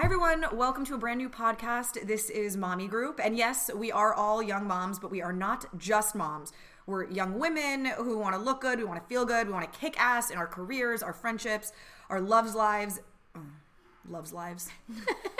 Hi, everyone. Welcome to a brand new podcast. This is Mommy Group. And yes, we are all young moms, but we are not just moms. We're young women who want to look good, we want to feel good, we want to kick ass in our careers, our friendships, our loves lives. Mm, loves lives.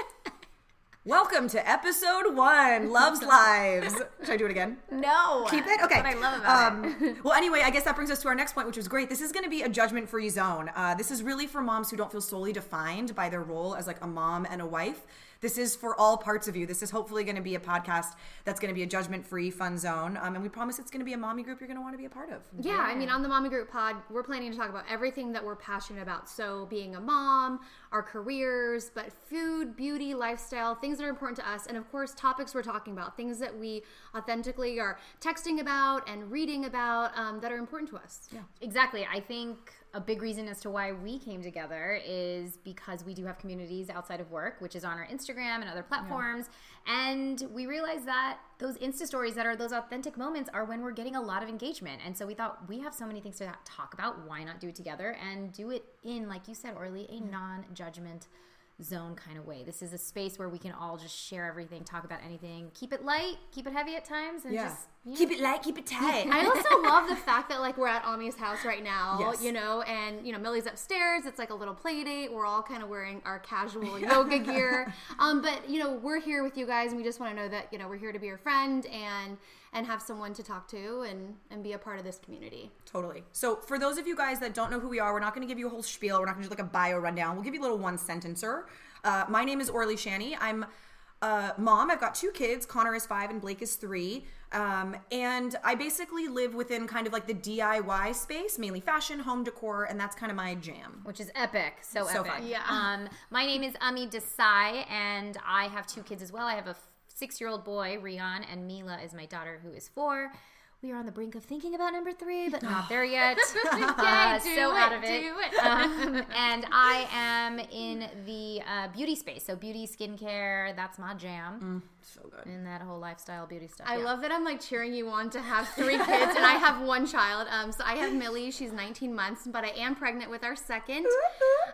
Welcome to episode one, Loves Lives. Should I do it again? No. Keep it? Okay. That's what I love about um, it. well, anyway, I guess that brings us to our next point, which was great. This is going to be a judgment free zone. Uh, this is really for moms who don't feel solely defined by their role as like a mom and a wife. This is for all parts of you. This is hopefully going to be a podcast that's going to be a judgment free, fun zone. Um, and we promise it's going to be a mommy group you're going to want to be a part of. Yeah, I mean, on the Mommy Group Pod, we're planning to talk about everything that we're passionate about. So, being a mom, our careers, but food, beauty, lifestyle, things that are important to us, and of course, topics we're talking about, things that we authentically are texting about and reading about um, that are important to us. Yeah. Exactly. I think a big reason as to why we came together is because we do have communities outside of work, which is on our Instagram and other platforms. And we realize that those Insta stories that are those authentic moments are when we're getting a lot of engagement. And so we thought we have so many things to talk about. Why not do it together and do it in, like you said, Orly, a mm. non judgment zone kind of way. This is a space where we can all just share everything, talk about anything, keep it light, keep it heavy at times, and Yeah. just yeah. Keep it light, keep it tight. I also love the fact that like we're at Ami's house right now, Yes. you know, and you know Millie's upstairs. It's like a little play date. We're all kind of wearing our casual yoga gear, um, but you know we're here with you guys, and we just want to know that you know we're here to be your friend and and have someone to talk to and and be a part of this community. Totally. So, for those of you guys that don't know who we are, we're not going to give you a whole spiel. We're not going to do like a bio rundown. We'll give you a little one sentencer. Uh, my name is Orly Shani. I'm a mom. I've got two kids. Connor is five and Blake is three. Um, and I basically live within kind of like the DIY space, mainly fashion, home decor, and that's kind of my jam. which is epic. So, So epic. fun. Yeah. Um, my name is Ami Desai, and I have two kids as well. I have a six-year-old boy, Rion, and Mila is my daughter, who is four. We are on the brink of thinking about number three, but not there yet. Uh, so it, out of it. it. Um, and I am in the uh, beauty space, so beauty, skincare. That's my jam, So good. and that whole lifestyle beauty stuff. I yeah. love that I'm like cheering you on to have three kids, and I have one child. Um, so I have Millie. She's 19 months, but I am pregnant with our second,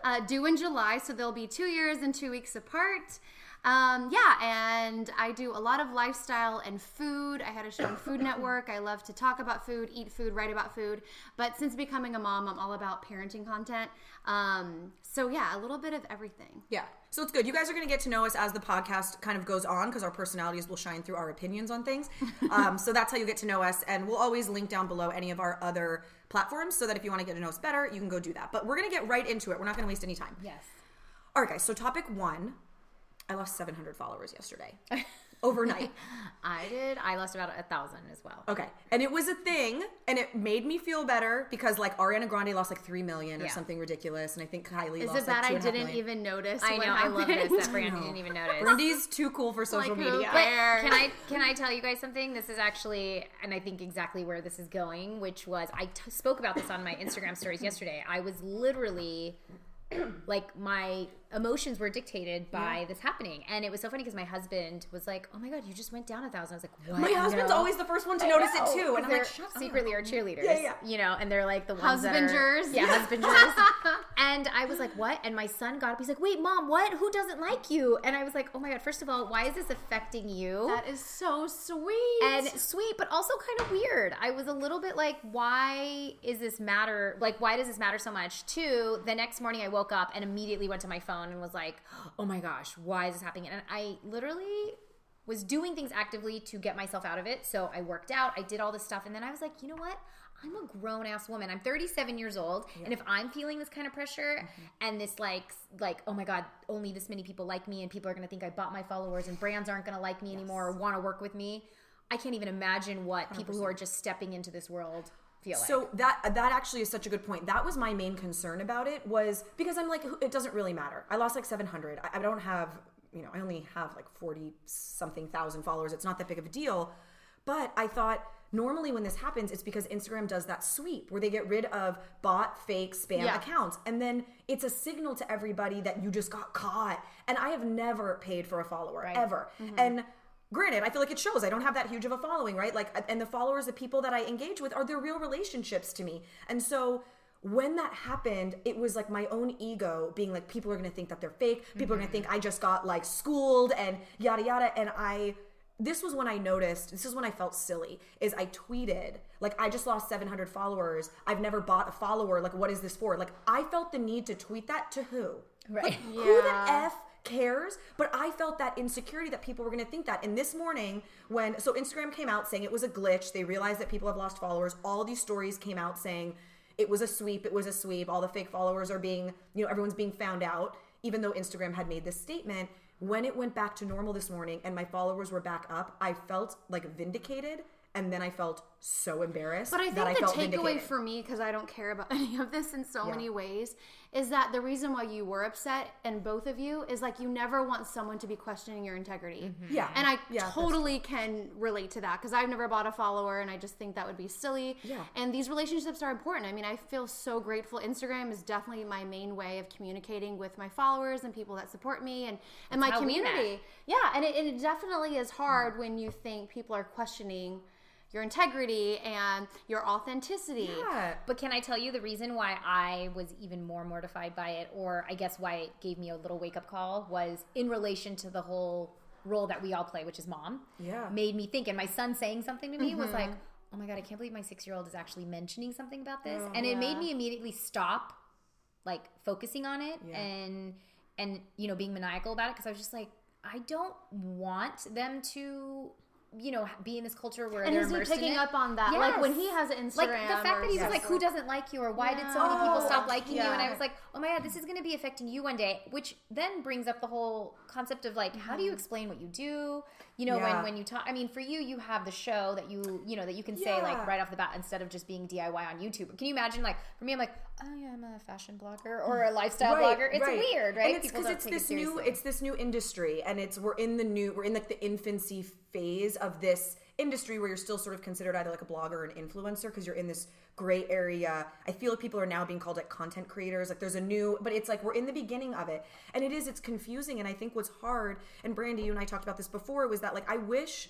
uh, due in July. So they'll be two years and two weeks apart. Um, yeah, and I do a lot of lifestyle and food. I had a show on Food Network. I love to talk about food, eat food, write about food. But since becoming a mom, I'm all about parenting content. Um, so yeah, a little bit of everything. Yeah. So it's good. You guys are going to get to know us as the podcast kind of goes on because our personalities will shine through our opinions on things. Um, so that's how you get to know us. And we'll always link down below any of our other platforms so that if you want to get to know us better, you can go do that. But we're going to get right into it. We're not going to waste any time. Yes. All right, guys. So topic one I lost 700 followers yesterday overnight. I did. I lost about a thousand as well. Okay. And it was a thing, and it made me feel better because, like, Ariana Grande lost like 3 million or Yeah. something ridiculous. And I think Kylie Is lost it bad like I two and a half didn't even notice? I what know. I love happened? this that Brandy didn't even notice. Brandy's too cool for social Like, media. cares? Can I can I tell you guys something? This is actually, and I think exactly where this is going, which was I t- spoke about this on my Instagram stories yesterday. I was literally like my emotions were dictated by this happening, and it was so funny because my husband was like, "Oh my god, you just went down a thousand. I was like, "What?" My husband's No. always the first one to notice it too. And I'm like, secretly our cheerleaders. Yeah, yeah. You know, and they're like the ones that are- yeah, husbanders. and I was like, what? And my son got up. He's like, wait, mom, what? Who doesn't like you? And I was like, oh my god. First of all, why is this affecting you? That is so sweet. and sweet, but also kind of weird. I was a little bit like, why is this matter? Like, why does this matter so much? Two, the next morning I woke up and immediately went to my phone and was like, oh my gosh, why is this happening? And I literally was doing things actively to get myself out of it. So I worked out, I did all this stuff, and then I was like, you know what? I'm a grown ass woman. I'm 37 years old, and if I'm feeling this kind of pressure and this like like oh my god, only this many people like me, and people are gonna think I bought my followers, and brands aren't gonna like me anymore or want to work with me. I can't even imagine what people who are just stepping into this world feel like. So that that actually is such a good point. That was my main concern about it was because I'm like it doesn't really matter. I lost like 700. I, I don't have you know I only have like 40 something thousand followers. It's not that big of a deal. But I thought normally when this happens, it's because Instagram does that sweep where they get rid of bot, fake, spam Yeah. accounts, and then it's a signal to everybody that you just got caught. And I have never paid for a follower ever. Mm-hmm. And granted i feel like it shows i don't have that huge of a following right like uh, and the followers the people that i engage with are their real relationships to me and so when that happened, it was like my own ego being like, people are gonna think that they're fake. People are gonna mm-hmm. think I just got like schooled and yada yada. And I, this was when I noticed, this is when I felt silly, is I tweeted, like, I just lost 700 followers. I've never bought a follower. Like, what is this for? Like, I felt the need to tweet that to who? Right. Like, who the F cares? But I felt that insecurity that people were going to think that. And this morning, when, so Instagram came out saying it was a glitch, they realized that people have lost followers. All these stories came out saying it was a sweep, it was a sweep. All the fake followers are being, you know, everyone's being found out, even though Instagram had made this statement. When it went back to normal this morning and my followers were back up, I felt like vindicated. And then I felt so embarrassed. But I that think the felt takeaway vindicated. for me, because I don't care about any of this in so Yeah. many ways, is that the reason why you were upset, and both of you, is like you never want someone to be questioning your integrity. Yeah. And I Mm-hmm. Yeah, totally can relate to that because I've never bought a follower and I just think that would be silly. Yeah. And these relationships are important. I mean, I feel so grateful. Instagram is definitely my main way of communicating with my followers and people that support me and, and my how we met. community. Yeah. And it, and it definitely is hard when you think people are questioning your integrity and your authenticity. Yeah. But can I tell you the reason why I was even more mortified by it, or I guess why it gave me a little wake up call, was in relation to the whole role that we all play, which is mom. Yeah. Made me think. And my son saying something to me was mm-hmm. like, oh my God, I can't believe my six year old is actually mentioning something about this. Oh, and it made me immediately stop like focusing on it Yeah. and and you know being maniacal about it because I was just like I don't want them to you know be in this culture where And they're immersed in picking up on that? Like when he has an Instagram. Like the fact that he's Yes. like, "Who doesn't like you?" or "Why did so many people stop liking you?" And I was like, "Oh my god, this is going to be affecting you one day." Which then brings up the whole concept of like, how do you explain what you do? You know, Mm-hmm. Yeah. when when you talk. I mean, for you, you have the show that you you know that you can say Yeah. like right off the bat instead of just being DIY on YouTube. Can you imagine? Like for me, I'm like, "Oh yeah, I'm a fashion blogger or a lifestyle blogger." It's weird, right? And it's because it's this it new, it's this new industry, and it's we're in the new, we're in like the infancy phase of this industry where you're still sort of considered either like a blogger or an influencer because you're in this gray area. I feel like people are now being called like content creators. Like there's a new, but it's like we're in the beginning of it, and it is it's confusing. And I think what's hard, and Brandy, you and I talked about this before, was that like I wish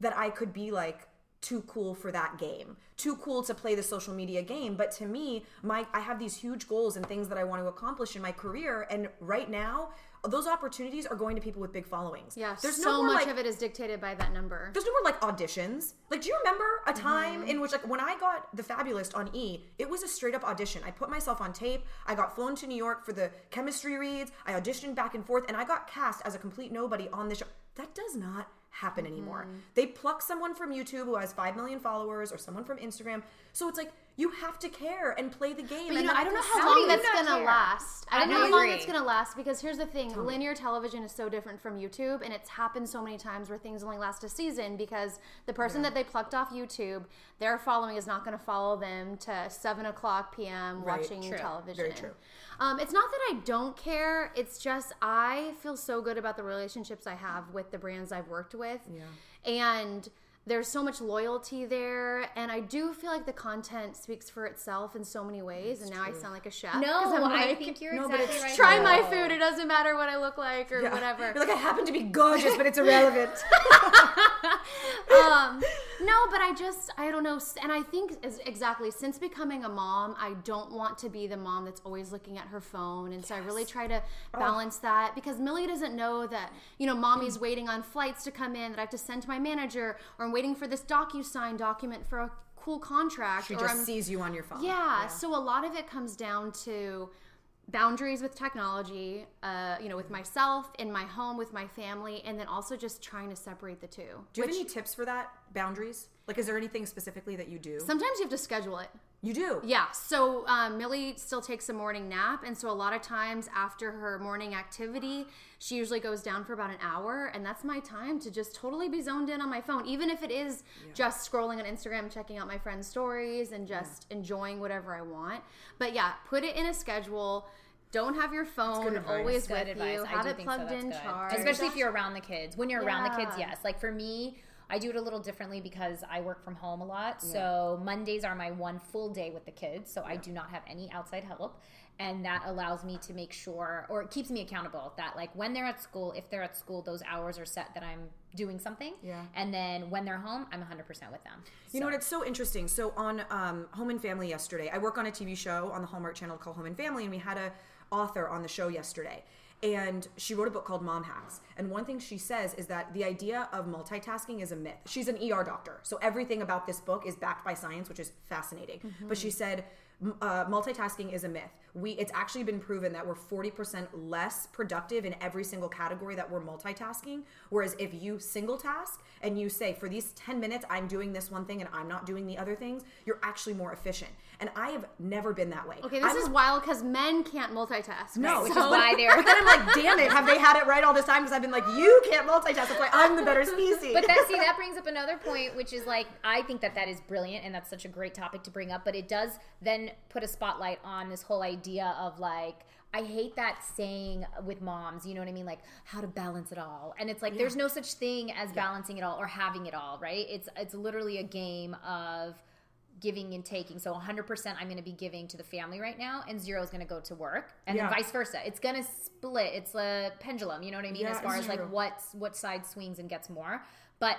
that I could be like too cool for that game too cool to play the social media game but to me my i have these huge goals and things that i want to accomplish in my career and right now those opportunities are going to people with big followings Yeah, there's so no more much like of it is dictated by that number. there's no more like auditions. Like, do you remember a time Mm-hmm. in which, like, when I got the Fabulist on E, it was a straight up audition. I put myself on tape. I got flown to New York for the chemistry reads. I auditioned back and forth, and I got cast as a complete nobody on the show. That does not happen Mm-hmm. anymore. They pluck someone from YouTube who has five million followers, or someone from Instagram. So it's like you have to care and play the game. But you and know, I don't know how how long do you that's gonna care? last. I I don't know how long agree. it's gonna last because here's the thing: linear television is so different from YouTube, and it's happened so many times where things only last a season because the person that they plucked off YouTube, their following is not going to follow them to seven o'clock p.m. Right, watching true. television. Very true. Um, it's not that I don't care. It's just I feel so good about the relationships I have with the brands I've worked with, and there's so much loyalty there. And I do feel like the content speaks for itself in so many ways. and now I sound like a chef. 'cause no, I'm I think you're No, but exactly it's right. try my food. It doesn't matter what I look like or Yeah. whatever. You're like, I happen to be gorgeous, but it's irrelevant. um, no, but I just I don't know, and I think exactly since becoming a mom, I don't want to be the mom that's always looking at her phone, and so I really try to balance that because Millie doesn't know that you know mommy's waiting on flights to come in that I have to send to my manager, or I'm waiting for this DocuSign document for a cool contract, she or just I'm sees you on your phone. yeah, so a lot of it comes down to boundaries with technology, uh, you know, with myself, in my home, with my family, and then also just trying to separate the two. Do you have any tips for that? Boundaries? Like, is there anything specifically that you do? Sometimes you have to schedule it. You do. Yeah, so um, Millie still takes a morning nap, and so a lot of times after her morning activity, she usually goes down for about an hour, and that's my time to just totally be zoned in on my phone, even if it is just scrolling on Instagram, checking out my friends' stories, and just enjoying whatever I want. But yeah, put it in a schedule. Don't have your phone advice. always Good with advice. you. I Have do it think so. plugged That's in, good. charged. Especially if you're around the kids. When you're around the kids, yes. Like for me, I do it a little differently because I work from home a lot. So Mondays are my one full day with the kids. So I do not have any outside help. and that allows me to make sure or it keeps me accountable that like when they're at school if they're at school those hours are set that i'm doing something Yeah. and then when they're home i'm 100% with them You know what? It's so interesting. So on um, Home and Family yesterday, I work on a TV show on the Hallmark Channel called Home and Family, and we had a author on the show yesterday, and she wrote a book called Mom Hacks. And one thing she says is that the idea of multitasking is a myth. She's an ER doctor, so everything about this book is backed by science, which is fascinating. But she said. Uh, multitasking is a myth. We it's actually been proven that we're 40% less productive in every single category that we're multitasking. Whereas if you single task and you say for these 10 minutes I'm doing this one thing and I'm not doing the other things, you're actually more efficient. And I have never been that way. Okay, this I'm is wild because men can't multitask. no, which so- is why they're But then I'm like, damn it, have they had it right all this time? Because I've been like, you can't multitask. That's why I'm the better species. but that see that brings up another point which is like i think that that is brilliant and that's such a great topic to bring up but it does then put a spotlight on this whole idea of like I hate that saying with moms, you know what I mean? Like how to balance it all. And it's like there's no such thing as balancing it all or having it all, right? It's it's literally a game of giving and taking. So 100% I'm going to be giving to the family right now and 0 is going to go to work and Yeah. then vice versa. It's going to split. It's a pendulum, you know what I mean? Yeah, as far as like true. what what side swings and gets more. But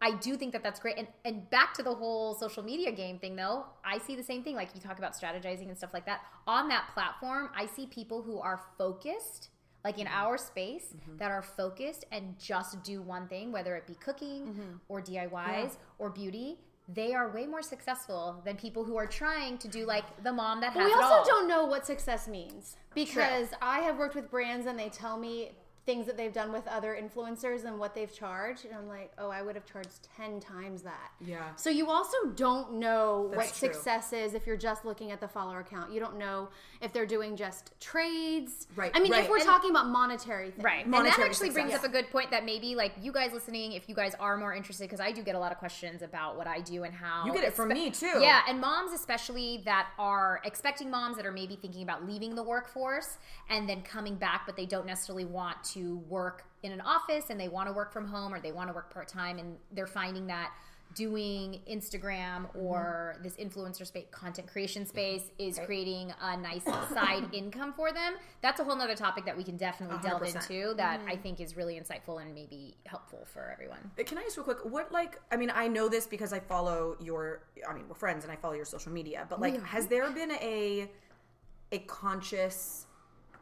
I do think that that's great. And and back to the whole social media game thing though, I see the same thing like you talk about strategizing and stuff like that. On that platform, I see people who are focused like in mm-hmm. our space mm-hmm. that are focused and just do one thing, whether it be cooking mm-hmm. or DIYs or beauty. They are way more successful than people who are trying to do like the mom that But has we also don't know what success means. Because I have worked with brands and they tell me things that they've done with other influencers and what they've charged, and I'm like, oh, I would have charged ten times that. Yeah. So you also don't know what true. success is if you're just looking at the follower count. You don't know if they're doing just trades. Right, I mean, right. if we're And- talking about monetary things, Right. Monetary and that Monetary actually brings up a good point that maybe like you guys listening, if you guys are more interested, because I do get a lot of questions about what I do and how You get it from espe- me, too. Yeah, and moms especially that are expecting moms that are maybe thinking about leaving the workforce and then coming back, but they don't necessarily want to work in an office and they want to work from home or they want to work part time and they're finding that doing Instagram or this influencer space content creation space is creating a nice side income for them. That's a whole nother topic that we can definitely delve 100%. into that I think is really insightful and maybe helpful for everyone. Uh, Can I ask real quick? What like? I mean, I know this because I follow your. I mean, we're friends, and I follow your social media. But like, has there been a a conscious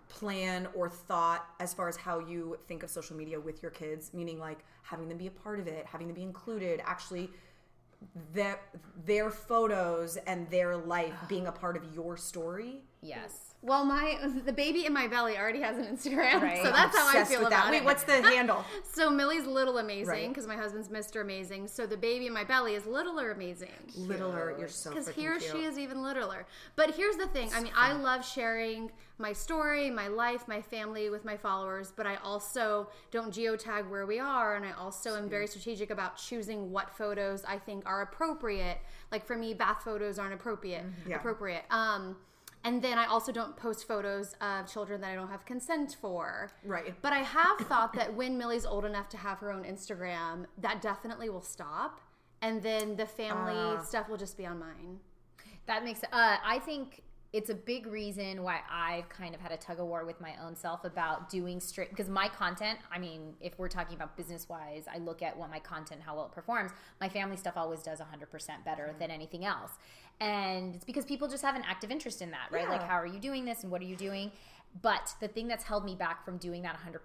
plan or thought as far as how you think of social media with your kids? Meaning, like having them be a part of it, having them be included, actually their their photos and their life being a part of your story. Yes. Well, my the baby in my belly already has an Instagram, Right. so that's how I feel about that. it. Wait, what's the handle? So Millie's little amazing Right. because my husband's Mr. Amazing. So the baby in my belly is littler amazing. Littler, you're so Because here cute. she is even littler. But here's the thing. I mean, I love sharing my story, my life, my family with my followers, but I also don't geotag where we are, and I also am very strategic about choosing what photos I think are appropriate. Like for me, bath photos aren't appropriate. Yeah. Appropriate. Um, and then I also don't post photos of children that I don't have consent for. Right. But I have thought that when Millie's old enough to have her own Instagram, that definitely will stop. And then the family Ah. stuff will just be on mine. That makes uh I think it's a big reason why I've kind of had a tug of war with my own self about doing strict because my content, I mean, if we're talking about business wise, I look at what my content, how well it performs. My family stuff always does 100% better than anything else. And it's because people just have an active interest in that, right? Like, how are you doing this and what are you doing? But the thing that's held me back from doing that 100%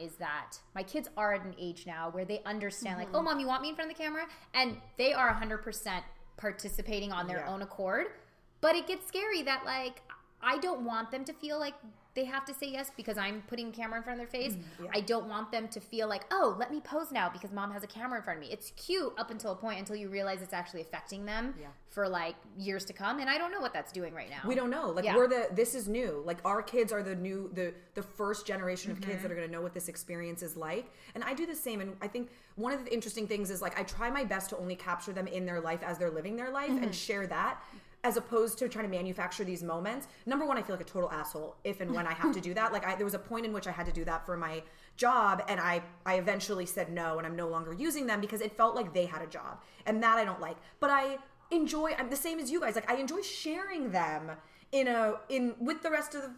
is that my kids are at an age now where they understand, like, oh, mm-hmm. mom, you want me in front of the camera? And they are 100% participating on their Yeah. own accord. But it gets scary that, like, I don't want them to feel like they have to say yes because I'm putting a camera in front of their face. Mm-hmm. I don't want them to feel like, oh, let me pose now because mom has a camera in front of me. It's cute up until a point until you realize it's actually affecting them Yeah. for like years to come. And I don't know what that's doing right now. We don't know. Like Yeah. we're the this is new. Like our kids are the new the the first generation of Mm-hmm. kids that are going to know what this experience is like. And I do the same and I think one of the interesting things is like I try my best to only capture them in their life as they're living their life Mm-hmm. and share that as opposed to trying to manufacture these moments. Number one, I feel like a total asshole if and when I have to do that. Like I, there was a point in which I had to do that for my job, and I I eventually said no, and I'm no longer using them because it felt like they had a job, and that I don't like. But I enjoy. I'm the same as you guys. Like I enjoy sharing them in a in with the rest of the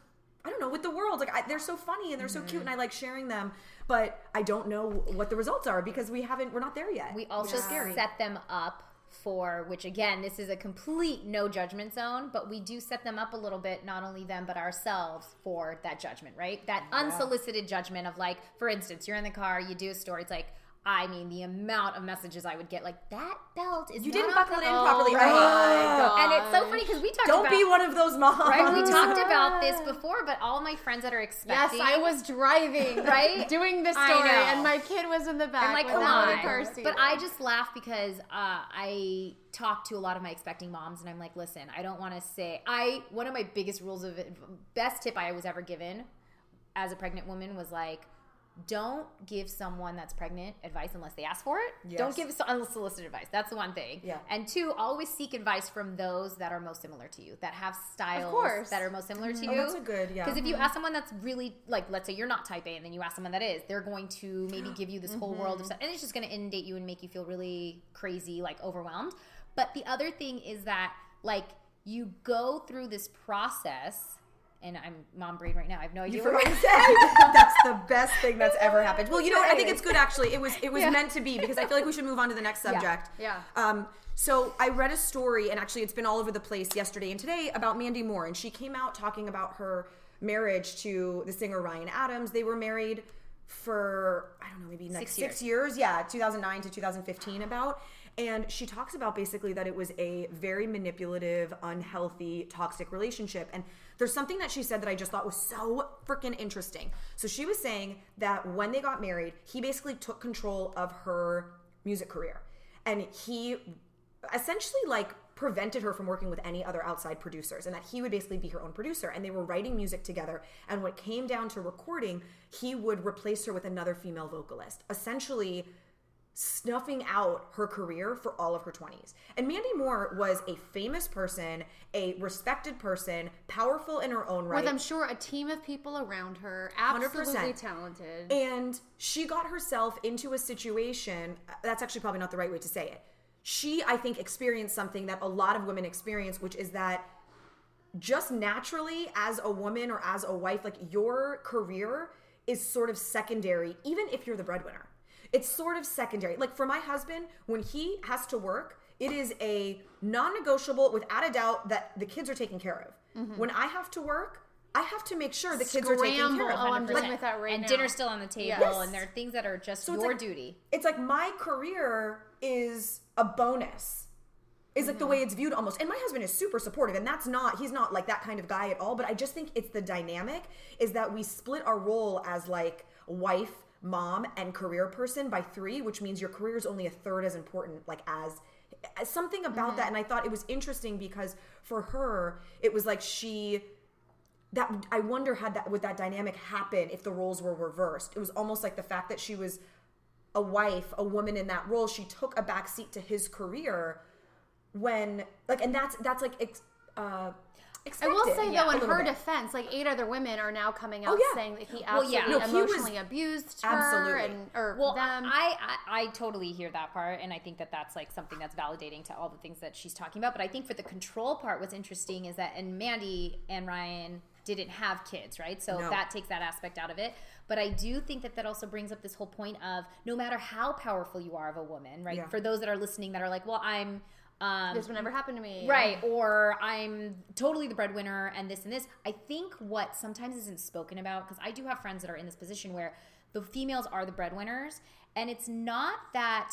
I don't know with the world. Like I, they're so funny and they're so Mm-hmm. cute, and I like sharing them. But I don't know what the results are because we haven't. We're not there yet. We also scary. set them up for which again this is a complete no judgment zone but we do set them up a little bit not only them but ourselves for that judgment right? That unsolicited judgment of like for instance you're in the car you do a story it's like I mean, the amount of messages I would get, like that belt is You not didn't buckle it in properly. right? Oh and it's so funny because we talked Don't about be one of those moms. right. We talked about this before, but all my friends that are expecting. Yes, expecting, I was driving, Right? doing the story, and my kid was in the back. I'm like, come without a on. car seat. But I just laugh because uh, I talk to a lot of my expecting moms, and I'm like, listen, I don't want to say. I one of my biggest rules of best tip I was ever given as a pregnant woman was like. Don't give someone that's pregnant advice unless they ask for it. Yes. Don't give so- unsolicited advice. That's the one thing. Yeah. And two, always seek advice from those that are most similar to you, that have styles that are most similar to mm-hmm. Oh, you. that's a good- yeah. Because if you mm-hmm. ask someone that's really like, let's say you're not type A, and then you ask someone that is, they're going to maybe give you this whole world of mm-hmm. stuff, and it's just going to inundate you and make you feel really crazy, like overwhelmed. But the other thing is that like you go through this process, and I'm mom brain right now. I have no idea You what I'm to that's the best thing that's ever happened. Well, you know what? I think it's good actually. It was it was meant to be because I feel like we should move on to the next subject. Yeah. Um, so I read a story, and actually it's been all over the place yesterday and today about Mandy Moore, and she came out talking about her marriage to the singer Ryan Adams. They were married for I don't know, maybe like Six six years. Yeah, 2009 to 2015 about. And she talks about basically that it was a very manipulative, unhealthy, toxic relationship. And there's something that she said that I just thought was so freaking interesting. So she was saying that when they got married, he basically took control of her music career. And he essentially like prevented her from working with any other outside producers and that he would basically be her own producer and they were writing music together and when it came down to recording he would replace her with another female vocalist essentially snuffing out her career for all of her 20s. And Mandy Moore was a famous person, a respected person, powerful in her own right. with I'm sure a team of people around her, absolutely 100%. talented. And she got herself into a situation, uh, that's actually probably not the right way to say it. She, I think, experienced something that a lot of women experience, which is that just naturally, as a woman or as a wife, like your career is sort of secondary, even if you're the breadwinner. It's sort of secondary. Like for my husband, when he has to work, it is a non negotiable, without a doubt, that the kids are taken care of. Mm-hmm. When I have to work, I have to make sure the kids are taken care of. Oh, I'm 100%. with that right and now. dinner's still on the table, Yes. and there are things that are just So it's your like- duty. it's like my career is a bonus is like the way it's viewed almost and my husband is super supportive and that's not he's not like that kind of guy at all but i just think it's the dynamic is that we split our role as like wife mom and career person by three which means your career is only a third as important like as something about that and i thought it was interesting because for her it was like she that I wonder had that would that dynamic happen if the roles were reversed. It was almost like the fact that she was a wife, a woman in that role, she took a backseat to his career when like and that's that's like ex, uh I will say Yeah, though, in her bit. defense, like eight other women are now coming out Oh, yeah. saying that he Well, absolutely yeah. No, he was- emotionally abused her Absolutely. and or Well, them. I, I I totally hear that part, and I think that that's like something that's validating to all the things that she's talking about. But I think for the control part, what's interesting is that and Mandy and Ryan didn't have kids, right? So No. that takes that aspect out of it. But I do think that that also brings up this whole point of no matter how powerful you are of a woman, right? Yeah. For those that are listening that are like, well, I'm. Um, this would never happen to me. Right, or I'm totally the breadwinner and this and this. I think what sometimes isn't spoken about, because I do have friends that are in this position where the females are the breadwinners, and it's not that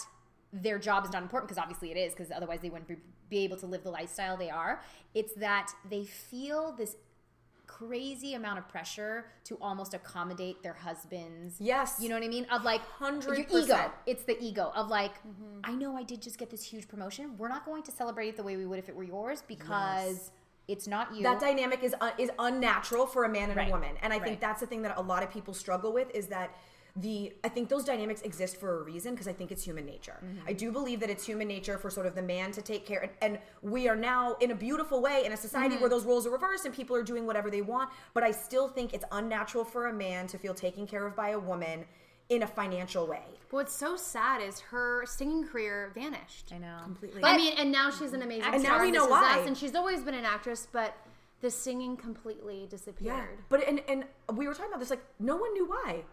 their job is not important, because obviously it is, because otherwise they wouldn't be, be able to live the lifestyle they are. It's that they feel this crazy amount of pressure to almost accommodate their husbands. Yes. You know what I mean? Of like Hundred your ego. percent. It's the ego of like, mm-hmm. I know I did just get this huge promotion. We're not going to celebrate it the way we would if it were yours because it's not you. that dynamic is un- is unnatural for a man and Right. a woman and i think that's the thing that a lot of people struggle with is that the i think those dynamics exist for a reason because i think it's human nature Mm-hmm. i do believe that it's human nature for sort of the man to take care and, and we are now in a beautiful way in a society Mm-hmm. where those roles are reversed and people are doing whatever they want but i still think it's unnatural for a man to feel taken care of by a woman in a financial way But what's so sad is her singing career vanished. I know. completely I mean, and now she's an amazing And star now we know This why. Us, and she's always been an actress, but the singing completely disappeared. Yeah, disappeared. but and and we were talking about this. Like, no one knew why,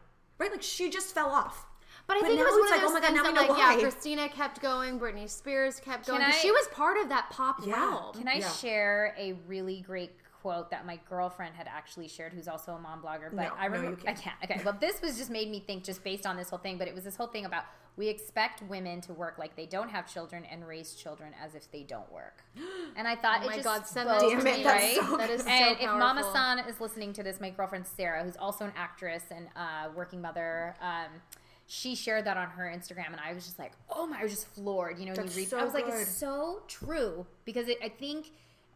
right? Like, she just fell off. But I But think it was one it's of like, oh those oh my God, things now we that, know like, yeah, why. Christina kept going, Britney Spears kept going. I- she was part of that pop Yeah. realm. Can I Yeah. share a really great quote that my girlfriend had actually shared, who's also a mom blogger? But No, I no, remember you can't. I can't. Okay, well, this was just made me think just based on this whole thing. But it was this whole thing about we expect women to work like they don't have children and raise children as if they don't work. And I thought, Oh it my just God, send that to me. that's right? so That is so and if Mama. San is listening to this, my girlfriend Sarah, who's also an actress and uh, working mother, um, she shared that on her Instagram, and I was just like, oh my, I was just floored. You know, when That's you read, so I was like, it's so true because it, I think.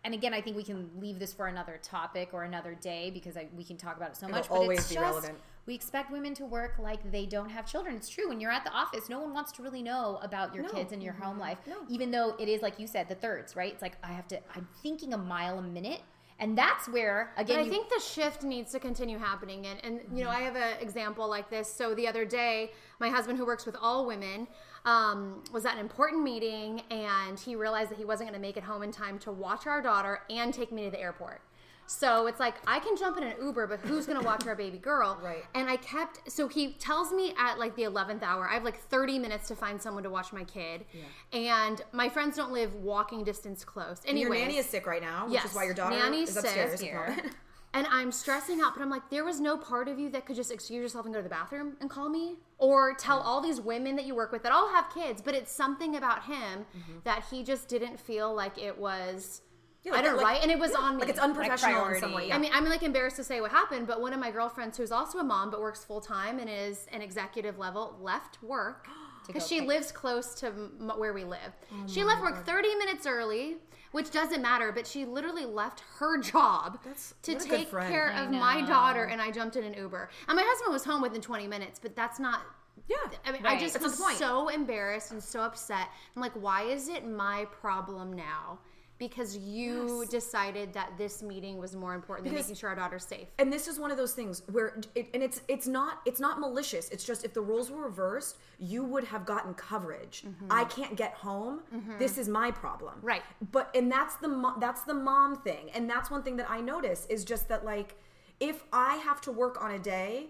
And again, I think we can leave this for another topic or another day because I, we can talk about it so It'll much. But always it's be just, relevant. We expect women to work like they don't have children. It's true. When you're at the office, no one wants to really know about your No. kids and your mm-hmm. home life. No. Even though it is like you said, the thirds, right? It's like I have to. I'm thinking a mile a minute, and that's where again. But I you- think the shift needs to continue happening. And, and you know, I have an example like this. So the other day, my husband, who works with all women, um, was at an important meeting and he realized that he wasn't going to make it home in time to watch our daughter and take me to the airport. So it's like I can jump in an Uber, but who's going to watch our baby girl? Right. And I kept so he tells me at like the eleventh hour, I have like thirty minutes to find someone to watch my kid, yeah. and my friends don't live walking distance close. And your nanny is sick right now, which Yes, is why your daughter nanny's is upstairs. sick. at the moment. And I'm stressing out, but I'm like, there was no part of you that could just excuse yourself and go to the bathroom and call me? Or tell all these women that you work with that all have kids, but it's something about him mm-hmm. that he just didn't feel like it was, Yeah, like I don't like- right? And it was yeah, on me. Like it's unprofessional in some way. Yeah. I mean, I'm like embarrassed to say what happened, but one of my girlfriends, who's also a mom but works full time and is an executive level, left work because she lives close to m- where we live. Oh she left work 30 minutes early, which doesn't matter, but she literally left her job That's- to what a good take care I of my daughter, and I jumped in an Uber. And my husband was home within 20 minutes, but that's not. yeah. I mean, I just That's was so embarrassed and so upset. I'm like, why is it my problem now? Because you Yes. decided that this meeting was more important than making sure our daughter's safe. and this is one of those things where it, and it's it's not it's not malicious. It's just if the roles were reversed you would have gotten coverage. Mm-hmm. I can't get home. Mm-hmm. This is my problem. Right. but and that's the that's the mom thing. And that's one thing that i notice is just that like if i have to work on a day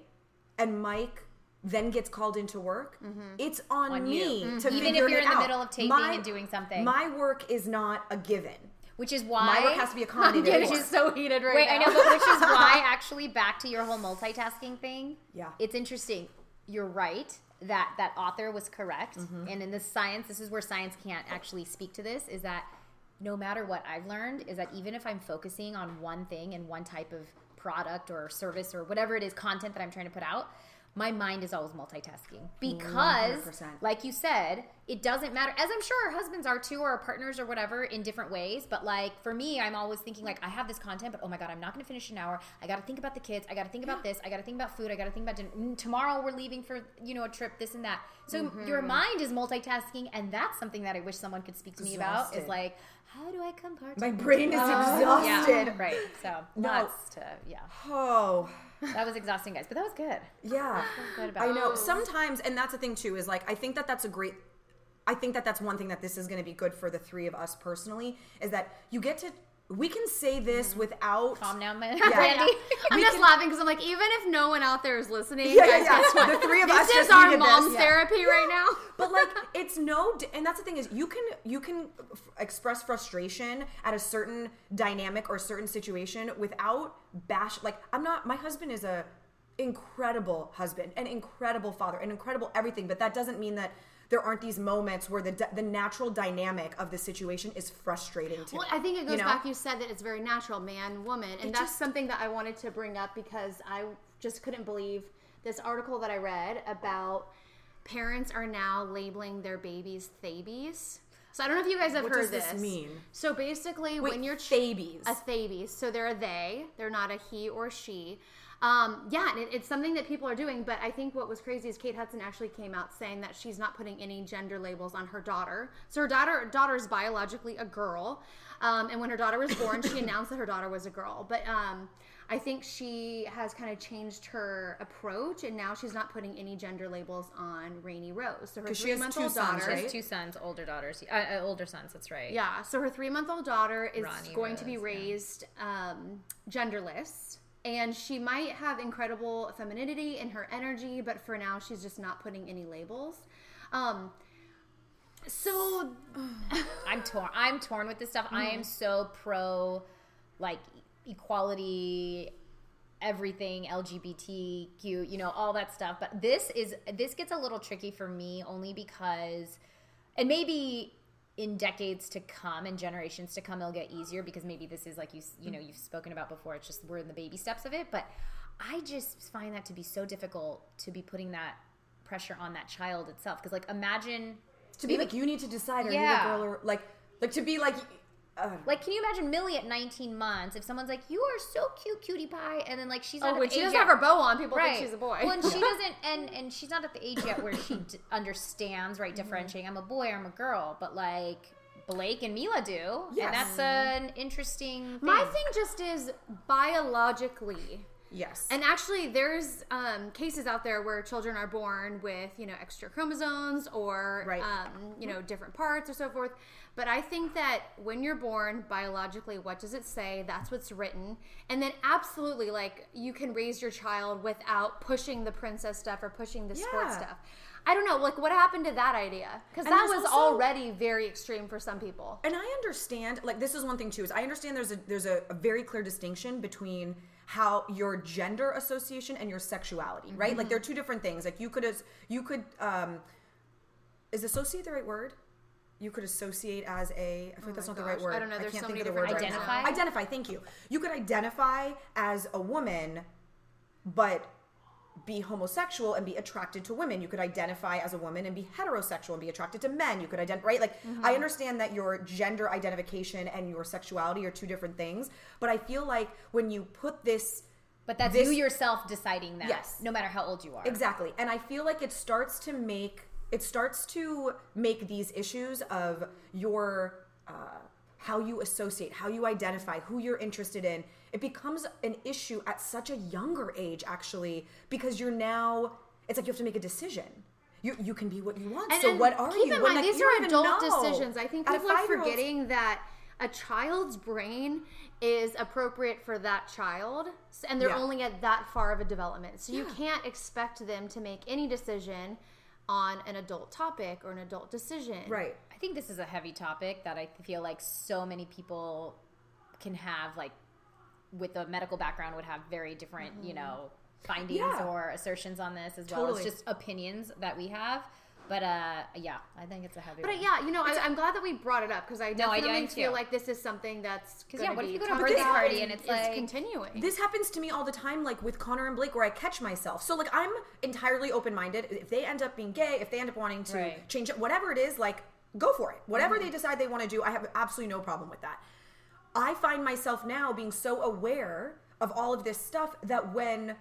and mike then gets called into work it's on, On me you. to Even if you're in the out. middle of taping and doing something. my work is not a given which is why my work has to be accommodated Which is so heated right Wait, now. I know, but which is why actually back to your whole multitasking thing. Yeah. It's interesting. You're right that that author was correct. Mm-hmm. And in the science, this is where science can't actually speak to this is that no matter what I've learned is that even if I'm focusing on one thing and one type of product or service or whatever it is content that I'm trying to put out, my mind is always multitasking because 100%. like you said, it doesn't matter. As I'm sure our husbands are too, or our partners or whatever in different ways. But like for me, I'm always thinking like I have this content, but oh my god, I'm not going to finish an hour. I got to think about the kids. I got to think about this. I got to think about food. I got to think about dinner. Mm, tomorrow we're leaving for you know a trip. This and that. So your mind is multitasking, and that's something that I wish someone could speak to me about. Is like how do I compartmentalize? my brain is Yeah, exhausted right. So No. nuts to yeah. oh That was exhausting, guys, but that was good. yeah Good about I know. Oh. Sometimes, and that's the thing too, is like I think that that's a great. I think that that's one thing that this is going to be good for the three of us personally is that you get to. We can say this Mm-hmm. without. Calm down, man. Yeah. Brandy. I'm just laughing because I'm like, even if no one out there is listening, Yeah, yeah, guys, yeah. guess what? The three of this us is just our mom's this, yeah. therapy right now. But like, it's no, and that's the thing is you can you can f- express frustration at a certain dynamic or a certain situation without bash. Like I'm not. My husband is a incredible husband, an incredible father, an incredible everything. But that doesn't mean that there aren't these moments where the the natural dynamic of the situation is frustrating to Well, me. I think it goes you know? back. You said that it's very natural, man, woman, and It that's just- something that I wanted to bring up because I just couldn't believe this article that I read about parents are now labeling their babies thabies. So I don't know if you guys have What heard does this mean? So basically, Wait, when you're ch- babies. a thabies, so they're a they, they're not a he or she. Um, yeah, and it, it's something that people are doing. But I think what was crazy is Kate Hudson actually came out saying that she's not putting any gender labels on her daughter. So her daughter daughter is biologically a girl, um, and when her daughter was born, she announced that her daughter was a girl. But um, I think she has kind of changed her approach, and now she's not putting any gender labels on Rani Rose. So her she has three-month-old sons, daughter, She has two sons, older daughters, uh, uh, older sons. That's right. Yeah, so her three month old daughter is Ronnie going to be Rose, yeah. raised um, genderless. And she might have incredible femininity in her energy, but for now, she's just not putting any labels. Um, so, I'm torn. I'm torn with this stuff. I Mm-hmm. am so pro, like equality, everything LGBTQ, you know, all that stuff. But this is this gets a little tricky for me only because, and maybe in decades to come and generations to come, it'll get easier because maybe this is like you you know you've spoken about before. It's just we're in the baby steps of it, but I just find that to be so difficult to be putting that pressure on that child itself because like imagine to be like you need to decide are Yeah. you a girl or like like to be like Like, can you imagine Millie at 19 months if someone's like, "You are so cute, cutie pie," and then like she's not oh, at when she doesn't yet- have her bow on, people right? think she's a boy. Well, and she doesn't, and and she's not at the age yet where she d- understands right differentiating. I'm a boy, I'm a girl, but like Blake and Mila do, Yes. and that's an interesting. Thing. My thing just is biologically. yes And actually, there's um, cases out there where children are born with, you know, extra chromosomes or, Right. um, you know, different parts or so forth. But I think that when you're born biologically, what does it say? That's what's written. And then, absolutely, like, you can raise your child without pushing the princess stuff or pushing the sports Yeah. stuff. I don't know, like, what happened to that idea? Because that was also- already very extreme for some people. and I understand like this is one thing too is I understand there's a there's a, a very clear distinction between how your gender association and your sexuality, right? Like they're two different things. Like you could as you could um is associate the right word? You could associate as a I feel like that's not the right word. I don't know. There's can't so think many of the word right now. now. Identify, thank you. You could identify as a woman but be homosexual and be attracted to women. You could identify as a woman and be heterosexual and be attracted to men. You could identify, right? Like, Mm-hmm. I understand that your gender identification and your sexuality are two different things, but I feel like when you put this but that's this- you yourself deciding that. Yes. no matter how old you are. Exactly. And I feel like it starts to make it starts to make these issues of your uh, how you associate, how you identify, who you're interested in. It becomes an issue at such a younger age, actually, because you're now. It's like you have to make a decision. You you can be what you want. And, so and what are keep you? in When, mind, like, these are adult decisions. I think people are forgetting that a child's brain is appropriate for that child, and they're Yeah. only at that far of a development. So you can't expect them to make any decision on an adult topic or an adult decision. Right. I think this is a heavy topic that I feel like so many people can have like with a medical background would have very different, you know, findings Mm-hmm. Yeah. or assertions on this as well Totally. as just opinions that we have. But uh yeah, I think it's a heavy But uh, one. yeah, you know, I, I'm glad that we brought it up because I No, I- I definitely am feel too. like this is something that's 'Cause, gonna yeah, what if you go to a birthday party and it's like- continuing. This happens to me all the time, like with Connor and Blake, where I catch myself. So, like, I'm entirely open minded. If they end up being gay, if they end up wanting to Right. change it, whatever it is, like, go for it. Whatever they decide they want to do, I have absolutely no problem with that. I find myself now being so aware of all of this stuff that when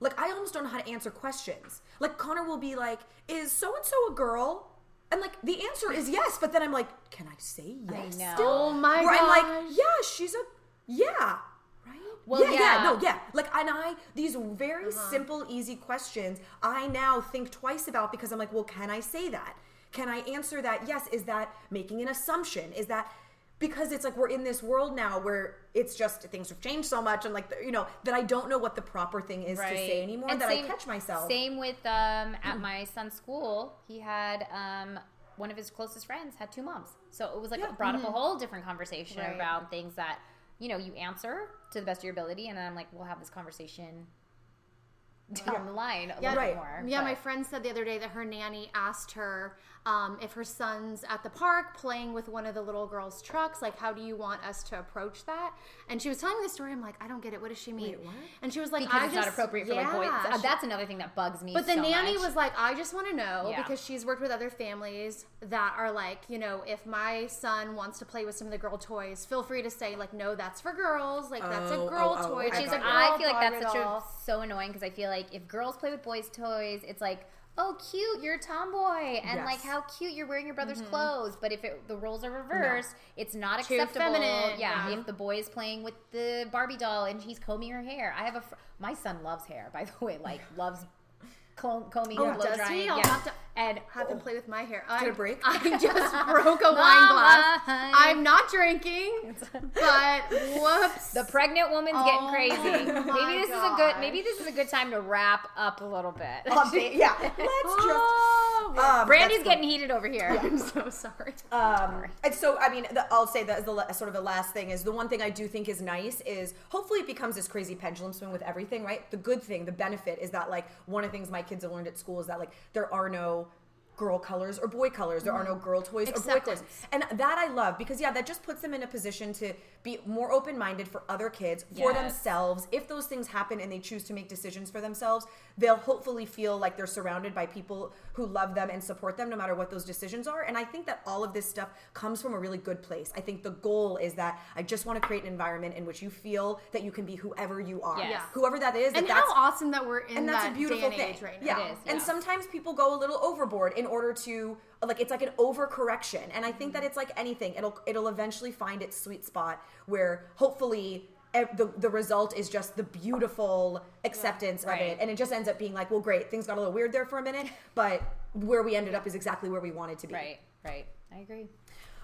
like I almost don't know how to answer questions. Like Connor will be like, "Is so and so a girl?" And like the answer is yes, but then I'm like, "Can I say yes?" know. Still? Oh my Where I'm like, "Yeah, she's a yeah." Right? Well, yeah, yeah, yeah. no, yeah. Like, and I these very uh-huh. simple, easy questions I now think twice about because I'm like, well, can I say that? Can I answer that? Yes. Is that making an assumption? Is that because it's like we're in this world now where it's just things have changed so much and like you know that I don't know what the proper thing is to say anymore. And that same- I catch myself. Same with um, at my son's school, he had um, one of his closest friends had two moms, so it was like Yeah. brought up a whole different conversation Right. about things that you know you answer to the best of your ability, and then I'm like, we'll have this conversation down the line a Yeah, little right. bit more. Yeah, but- my friend said the other day that her nanny asked her um, if her son's at the park playing with one of the little girls' trucks, like, how do you want us to approach that? And she was telling me the story. I'm like, I don't get it. What does she mean? Wait, what? And she was like, because I it's just, not appropriate for like boys. Uh, she- that's another thing that bugs me. but the so nanny much. was like, I just want to know Yeah. because she's worked with other families that are like, you know, if my son wants to play with some of the girl toys, feel free to say like, no, that's for girls. Like that's a Oh, girl oh, oh, toy. I Which She's is, got a you. I feel like that's such a so annoying because I feel like like if girls play with boys' toys, it's like. Oh, cute! You're a tomboy, and Yes. like how cute you're wearing your brother's mm-hmm. clothes. But if it, the roles are reversed, it's not Too acceptable. feminine, Yeah, yeah. if the boy is playing with the Barbie doll and he's combing her hair. I have a fr- my son loves hair, by the way, like loves comb- combing Oh, and blow does drying. yeah. have to and have him play with my hair. I, it break? I just broke a wine glass. I'm not drinking, but whoops. The pregnant woman's Oh getting crazy. my Maybe this is a good. Maybe this is a good time to wrap up a little bit. Um, yeah, let's just. Oh, Um, Brandy's that's getting heated over here. I'm so sorry. Um, and so, I mean, the, I'll say that the la- sort of the last thing is the one thing I do think is nice is hopefully it becomes this crazy pendulum swing with everything, right? The good thing, the benefit is that like one of the things my kids have learned at school is that like there are no girl colors or boy colors. There are no mm-hmm. girl toys or boy toys. And that I love because yeah, that just puts them in a position to be more open-minded for other kids, for Yes. themselves. If those things happen and they choose to make decisions for themselves, they'll hopefully feel like they're surrounded by people who love them and support them no matter what those decisions are. And I think that all of this stuff comes from a really good place. I think the goal is that I just want to create an environment in which you feel that you can be whoever you are. Yes. Whoever that is, And that how that's awesome that we're in and that's that a beautiful day and thing. age right now. yeah. It is, And sometimes people go a little overboard in order to like it's like an overcorrection. And I think that it's like anything. It'll it'll eventually find its sweet spot where hopefully the, the result is just the beautiful acceptance of Right. it and it just ends up being like well great things got a little weird there for a minute but where we ended up is exactly where we wanted to be Right, right. I agree.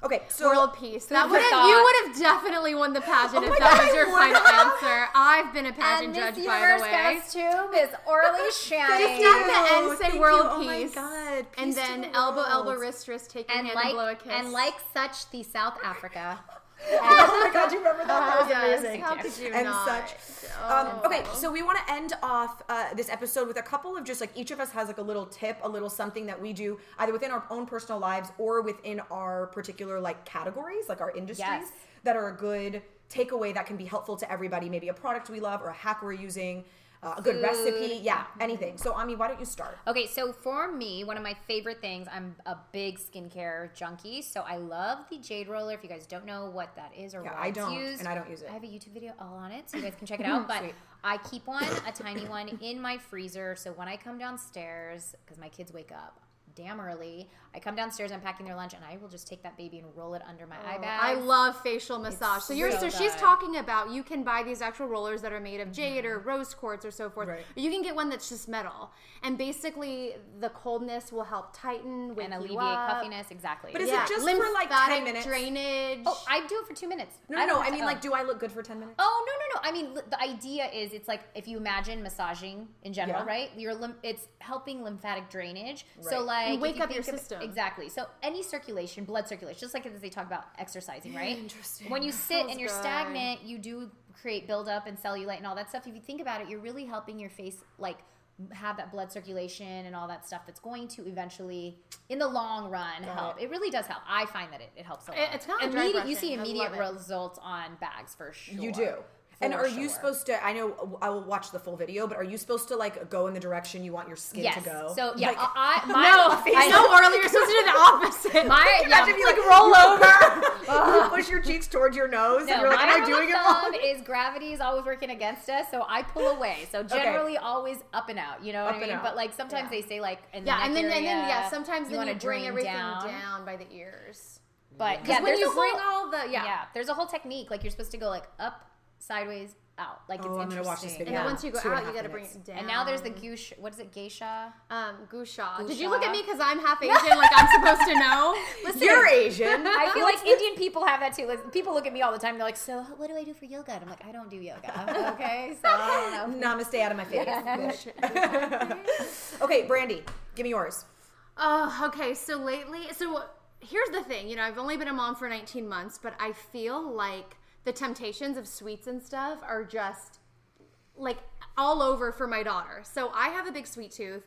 Okay so World peace. That would have—you would have definitely won the pageant Oh if that God, was I your would final have. answer. I've been a pageant And judge, Miss by the way. costume is Orly Shani. Just at the end, say Thank you. world Oh my peace. God, and peace to then the elbow, elbow, wrist, wrist, take your and hand like and blow a kiss. and like such the South Africa. Oh my god you remember that that was Yes, amazing How could you and not? such. Um, okay, so we want to end off uh, this episode with a couple of just like each of us has like a little tip, a little something that we do either within our own personal lives or within our particular like categories, like our industries, Yes. that are a good takeaway that can be helpful to everybody. Maybe a product we love or a hack we're using, uh, a good recipe, yeah, anything. So, Ami, why don't you start? Okay, so for me, one of my favorite things, I'm a big skincare junkie, so I love the Jade Roller. If you guys don't know what that is or Yeah, why I don't, used, and I don't use it. I have a YouTube video all on it, so you guys can check it out. But. I keep one, a tiny one, in my freezer, so when I come downstairs, because my kids wake up damn early, I come downstairs, I'm packing their lunch, and I will just take that baby and roll it under my oh, eye bag. I love facial massage. So you're so so she's talking about you can buy these actual rollers that are made of jade or mm-hmm. rose quartz or so forth. Right. You can get one that's just metal, and basically the coldness will help tighten wake and you alleviate up. puffiness, exactly. But is it Yeah, just for, like, 10 minutes? drainage. oh, I do it for two minutes. No, I no, no. don't I mean, to- like, do I look good for 10 minutes? Oh no no no! I mean, li- the idea is it's like if you imagine massaging in general, Yeah. right? Your lim- it's helping lymphatic drainage. So like And wake you up your think of- system. Exactly. So any circulation, blood circulation, just like as they talk about exercising, right? Interesting. When you sit and you're good. stagnant, you do create buildup and cellulite and all that stuff. If you think about it, you're really helping your face like have that blood circulation and all that stuff that's going to eventually in the long run help. it. It. really does help. I find that it, it helps a lot. It- it's kinda dry immediate. You see immediate results on bags for sure. You do. And For are you supposed to? I know I will watch the full video, but are you supposed to like go in the direction you want your skin Yes. to go? So yeah, Like, I, I- my, no, I no, Orly, you're supposed to do the opposite. My yeah, Imagine if you like roll over, you push your cheeks towards your nose, no, and you're like, "Am I doing it wrong?" is gravity is always working against us, so I pull away. So generally, always up and out. You know what Up I mean? But like sometimes Yeah. they say like in yeah, neck and then area, and then yeah, sometimes then wanna bring everything down. down. by the ears. But Because yeah, when you a bring whole, all the yeah, yeah. there's a whole technique. Like you're supposed to go like up, sideways, out. Like it's Oh, I'm gonna watch this interesting. video. and then once you go Two out, you got to bring it down. And now there's the goosh. What is it? Geisha. um gusha. Did you look at me because I'm half Asian, like I'm supposed to know? Listen, You're Asian. I feel like Indian people have that too. Like people look at me all the time. They're like, "So what do I do for yoga?" And I'm like, "I don't do yoga." Okay, so I don't know. Namaste out of my face. bitch. okay, Brandy, give me yours. Oh, okay. So lately, so here's the thing. You know, I've only been a mom for 19 months, but I feel like the temptations of sweets and stuff are just like all over for my daughter. So I have a big sweet tooth.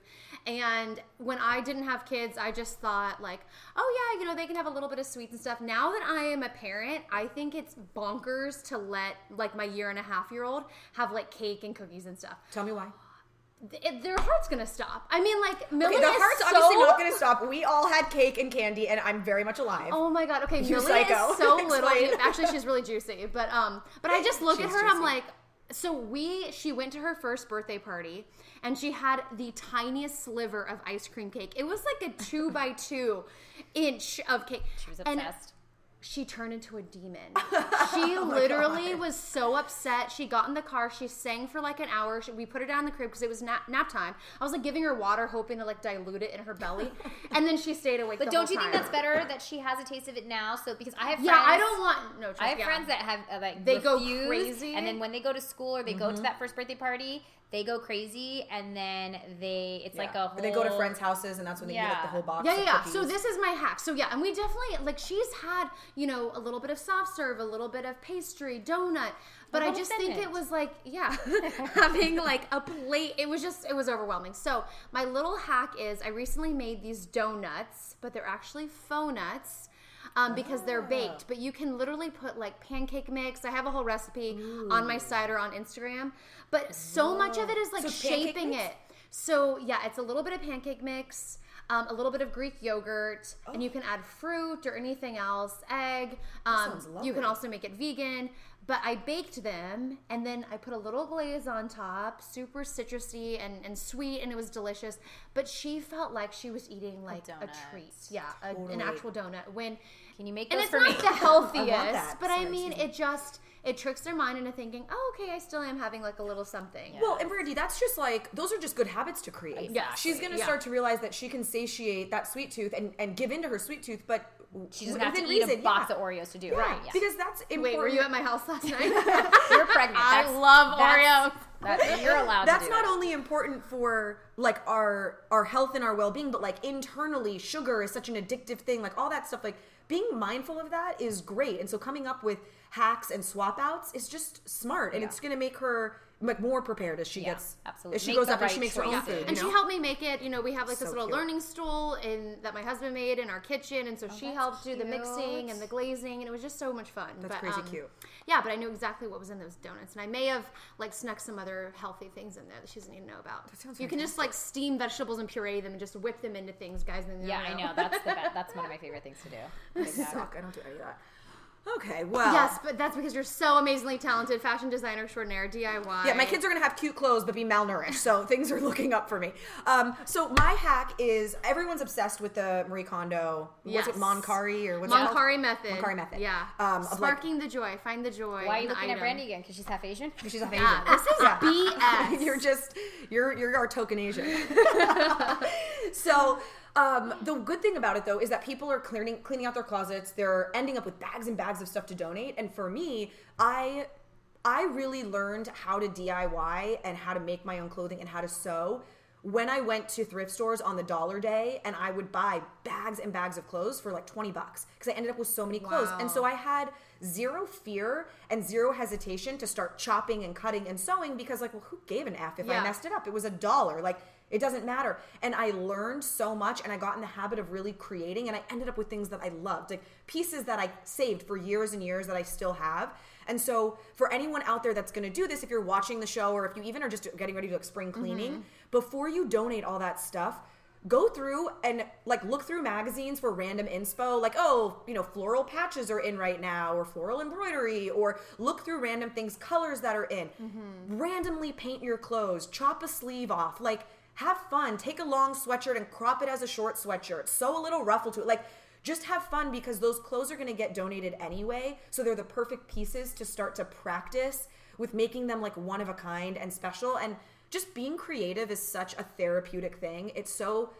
And when I didn't have kids, I just thought, like, oh, yeah, you know, they can have a little bit of sweets and stuff. Now that I am a parent, I think it's bonkers to let, like, my year and a half year old have, like, cake and cookies and stuff. Tell me why. It, their heart's gonna stop. I mean, like, Millie Okay, the is heart's so, obviously not going to stop. We all had cake and candy, and I'm very much alive. Oh my god. Okay, You Millie psycho. is so little. Actually, she's really juicy. But um, but I just look at She's her. I'm like, so we she went to her first birthday party and she had the tiniest sliver of ice cream cake. It was like a two by two inch of cake. She was And obsessed. She turned into a demon. She literally was so upset. She got in the car. She sang for like an hour. She, we put her down in the crib because it was nap, nap time. I was like giving her water, hoping to like dilute it in her belly, and then she stayed awake. But don't you think that's better that she has a taste of it now? So because I have Yeah, friends, I don't want no. Trust, I have yeah. friends that have uh, like They go crazy. and then when they go to school or they go to that first birthday party, they go crazy, and then they it's like a whole. they go to friends' houses and that's when they eat like the whole box. Yeah, yeah, yeah. So this is my hack. So yeah, and we definitely like she's had you know a little bit of soft serve, a little bit of pastry, donut, but I just think it Fitbit. was like yeah, having like a plate. It was just it was overwhelming. So my little hack is I recently made these donuts, but they're actually faux nuts. Um, because they're baked, but you can literally put like pancake mix. I have a whole recipe on my site or on Instagram. But so much of it is like So shaping it. So yeah, it's a little bit of pancake mix, um, a little bit of Greek yogurt, and you can add fruit or anything else, egg. Um, you can also make it vegan. But I baked them and then I put a little glaze on top, super citrusy and, and sweet, and it was delicious. But she felt like she was eating like a, donut. treat. Yeah, a, an actual donut. When Can you make and those it's not the healthiest, that. but I mean, me. it just it tricks their mind into thinking, oh, okay, I still am having like a little something. Well, and Brandy, that's just like those are just good habits to create. Exactly, She's gonna yeah. start to realize that she can satiate that sweet tooth and, and give into her sweet tooth, but She doesn't have to within eat reason, a box yeah. of Oreos to do it. Yeah, Right. Yeah. because that's important. Wait, were you at my house last night? You're pregnant. I That's- love that's- Oreos. That, you're allowed that's to do not it. only important for like our our health and our well-being but like internally sugar is such an addictive thing like all that stuff like being mindful of that is great and so coming up with hacks and swap outs is just smart and Yeah. it's going to make her like more prepared as she Yeah, gets absolutely. as she Make goes the up and she right makes her own choices. food and you she helped me make it. You know, we have like this So little cute. learning stool in that my husband made in our kitchen, and so she that's helped do the mixing and the glazing, and it was just so much fun. That's but, crazy um, cute. Yeah, but I knew exactly what was in those donuts, and I may have like snuck some other healthy things in there that she doesn't even know about. That sounds you can just like steam vegetables and puree them and just whip them into things, guys. And Yeah, I know. That's the best. That's one of my favorite things to do. suck i don't do any of that okay well Yes, but that's because you're so amazingly talented, fashion designer extraordinaire, DIY. Yeah, my kids are gonna have cute clothes but be malnourished, so things are looking up for me. Um, so my hack is everyone's obsessed with the Marie Kondo. Yes. What's it, KonMari or what's it called? KonMari method. KonMari method. Yeah. Um, of, like- the joy. Find the joy. Why are you in the looking at item. Brandy again? Because she's half Asian. Because She's a Asian. Yeah, this is BS. you're just you're you're our token Asian. so um, the good thing about it though is that people are cleaning cleaning out their closets. They're ending up with bags and bags of stuff to donate. And for me, I I really learned how to DIY and how to make my own clothing and how to sew when I went to thrift stores on the dollar day and I would buy bags and bags of clothes for like 20 bucks because I ended up with so many clothes. And so I had zero fear and zero hesitation to start chopping and cutting and sewing because like, well, who gave an F if Yeah. I messed it up? It was a dollar. Like it doesn't matter. And I learned so much and I got in the habit of really creating and I ended up with things that I loved, like pieces that I saved for years and years that I still have. And so for anyone out there that's going to do this, if you're watching the show or if you even are just getting ready to like spring cleaning, mm-hmm. before you donate all that stuff, go through and like look through magazines for random inspo like oh you know floral patches are in right now or floral embroidery or look through random things colors that are in mm-hmm. randomly paint your clothes chop a sleeve off like have fun. Take a long sweatshirt and crop it as a short sweatshirt. Sew a little ruffle to it. Like just have fun because those clothes are going to get donated anyway. So they're the perfect pieces to start to practice with making them like one of a kind and special. And just being creative is such a therapeutic thing. It's so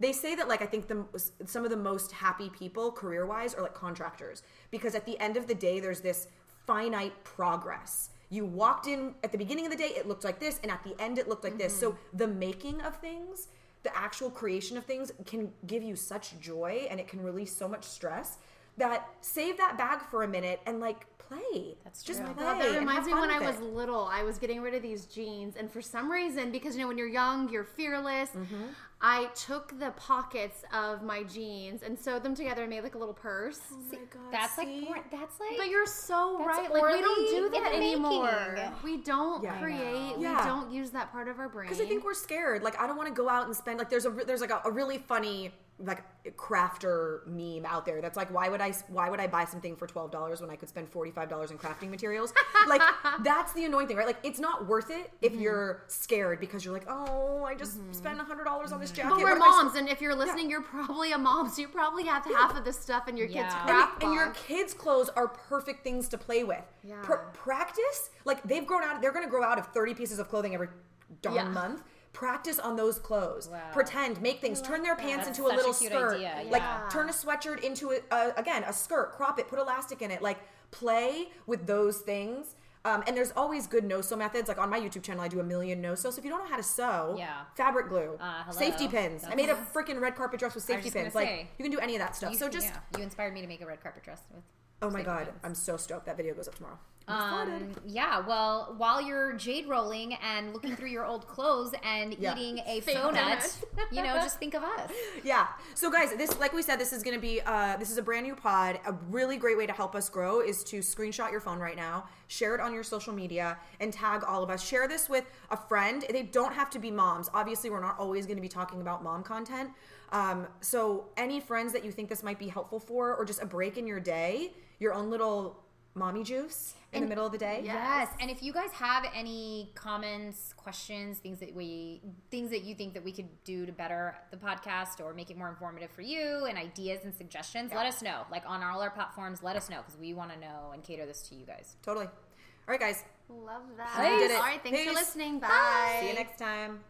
they say that like i think the some of the most happy people career wise are like contractors. Because at the end of the day there's this finite progress you walked in at the beginning of the day it looked like this and at the end it looked like this so the making of things the actual creation of things can give you such joy and it can release so much stress that save that bag for a minute and like play That's just true. play God, that reminds me when I was it. little. I was getting rid of these jeans, and for some reason, because you know when you're young, you're fearless. Mm-hmm. I took the pockets of my jeans and sewed them together and made like a little purse. Oh my gosh. That's like See? por- that's like. But you're so right. Like we don't do that anymore. making. We don't Yeah. I create. We Yeah. don't use that part of our brain. because I think we're scared. Like I don't want to go out and spend like there's a there's like a, a really funny like crafter meme out there that's like why would I why would I buy something for twelve dollars when I could spend forty five dollars in crafting materials? like that's the annoying thing, right? Like it's not worth it if Mm-hmm. you're scared because you're like, oh, I just spent a hundred dollars on this jacket. But we're if I s- moms, and if you're listening, you're probably a mom, so you probably have half of this stuff in your kids' Yeah. and, craft and your kids' clothes are perfect things to play with. Yeah. Pr- practice, like they've grown out. They're going to grow out of thirty pieces of clothing every darn Yeah. month. Practice on those clothes. Wow. Pretend, make things, turn their pants That's into a such a little skirt. idea, Like turn a sweatshirt into a, a, again a skirt. Crop it, put elastic in it. Like play with those things. Um, and there's always good no-sew methods. Like on my YouTube channel, I do a million no-sew. So if you don't know how to sew, Yeah. fabric glue, Uh, safety pins. I made a freaking red carpet dress with safety pins. Like say. you can do any of that stuff. You- so just yeah, you inspired me to make a red carpet dress with. Oh my god. I'm so stoked. That video goes up tomorrow. Um, yeah, well, while you're jade rolling and looking through your old clothes and Yeah. eating a Fake donut, donut. you know, just think of us. yeah. So guys, this like we said, this is gonna be uh this is a brand new pod. A really great way to help us grow is to screenshot your phone right now, share it on your social media, and tag all of us. Share this with a friend. They don't have to be moms. Obviously, we're not always gonna be talking about mom content. Um, so any friends that you think this might be helpful for, or just a break in your day, your own little mommy juice in the middle of the day. Yeah. Yes, and if you guys have any comments, questions, things that we things that you think that we could do to better the podcast or make it more informative for you and ideas and suggestions, let us know. Like on all our platforms, let us know because we want to know and cater this to you guys. Totally. All right, guys. Love that. We did it. All right, thanks for Peace. listening. Bye. See you next time.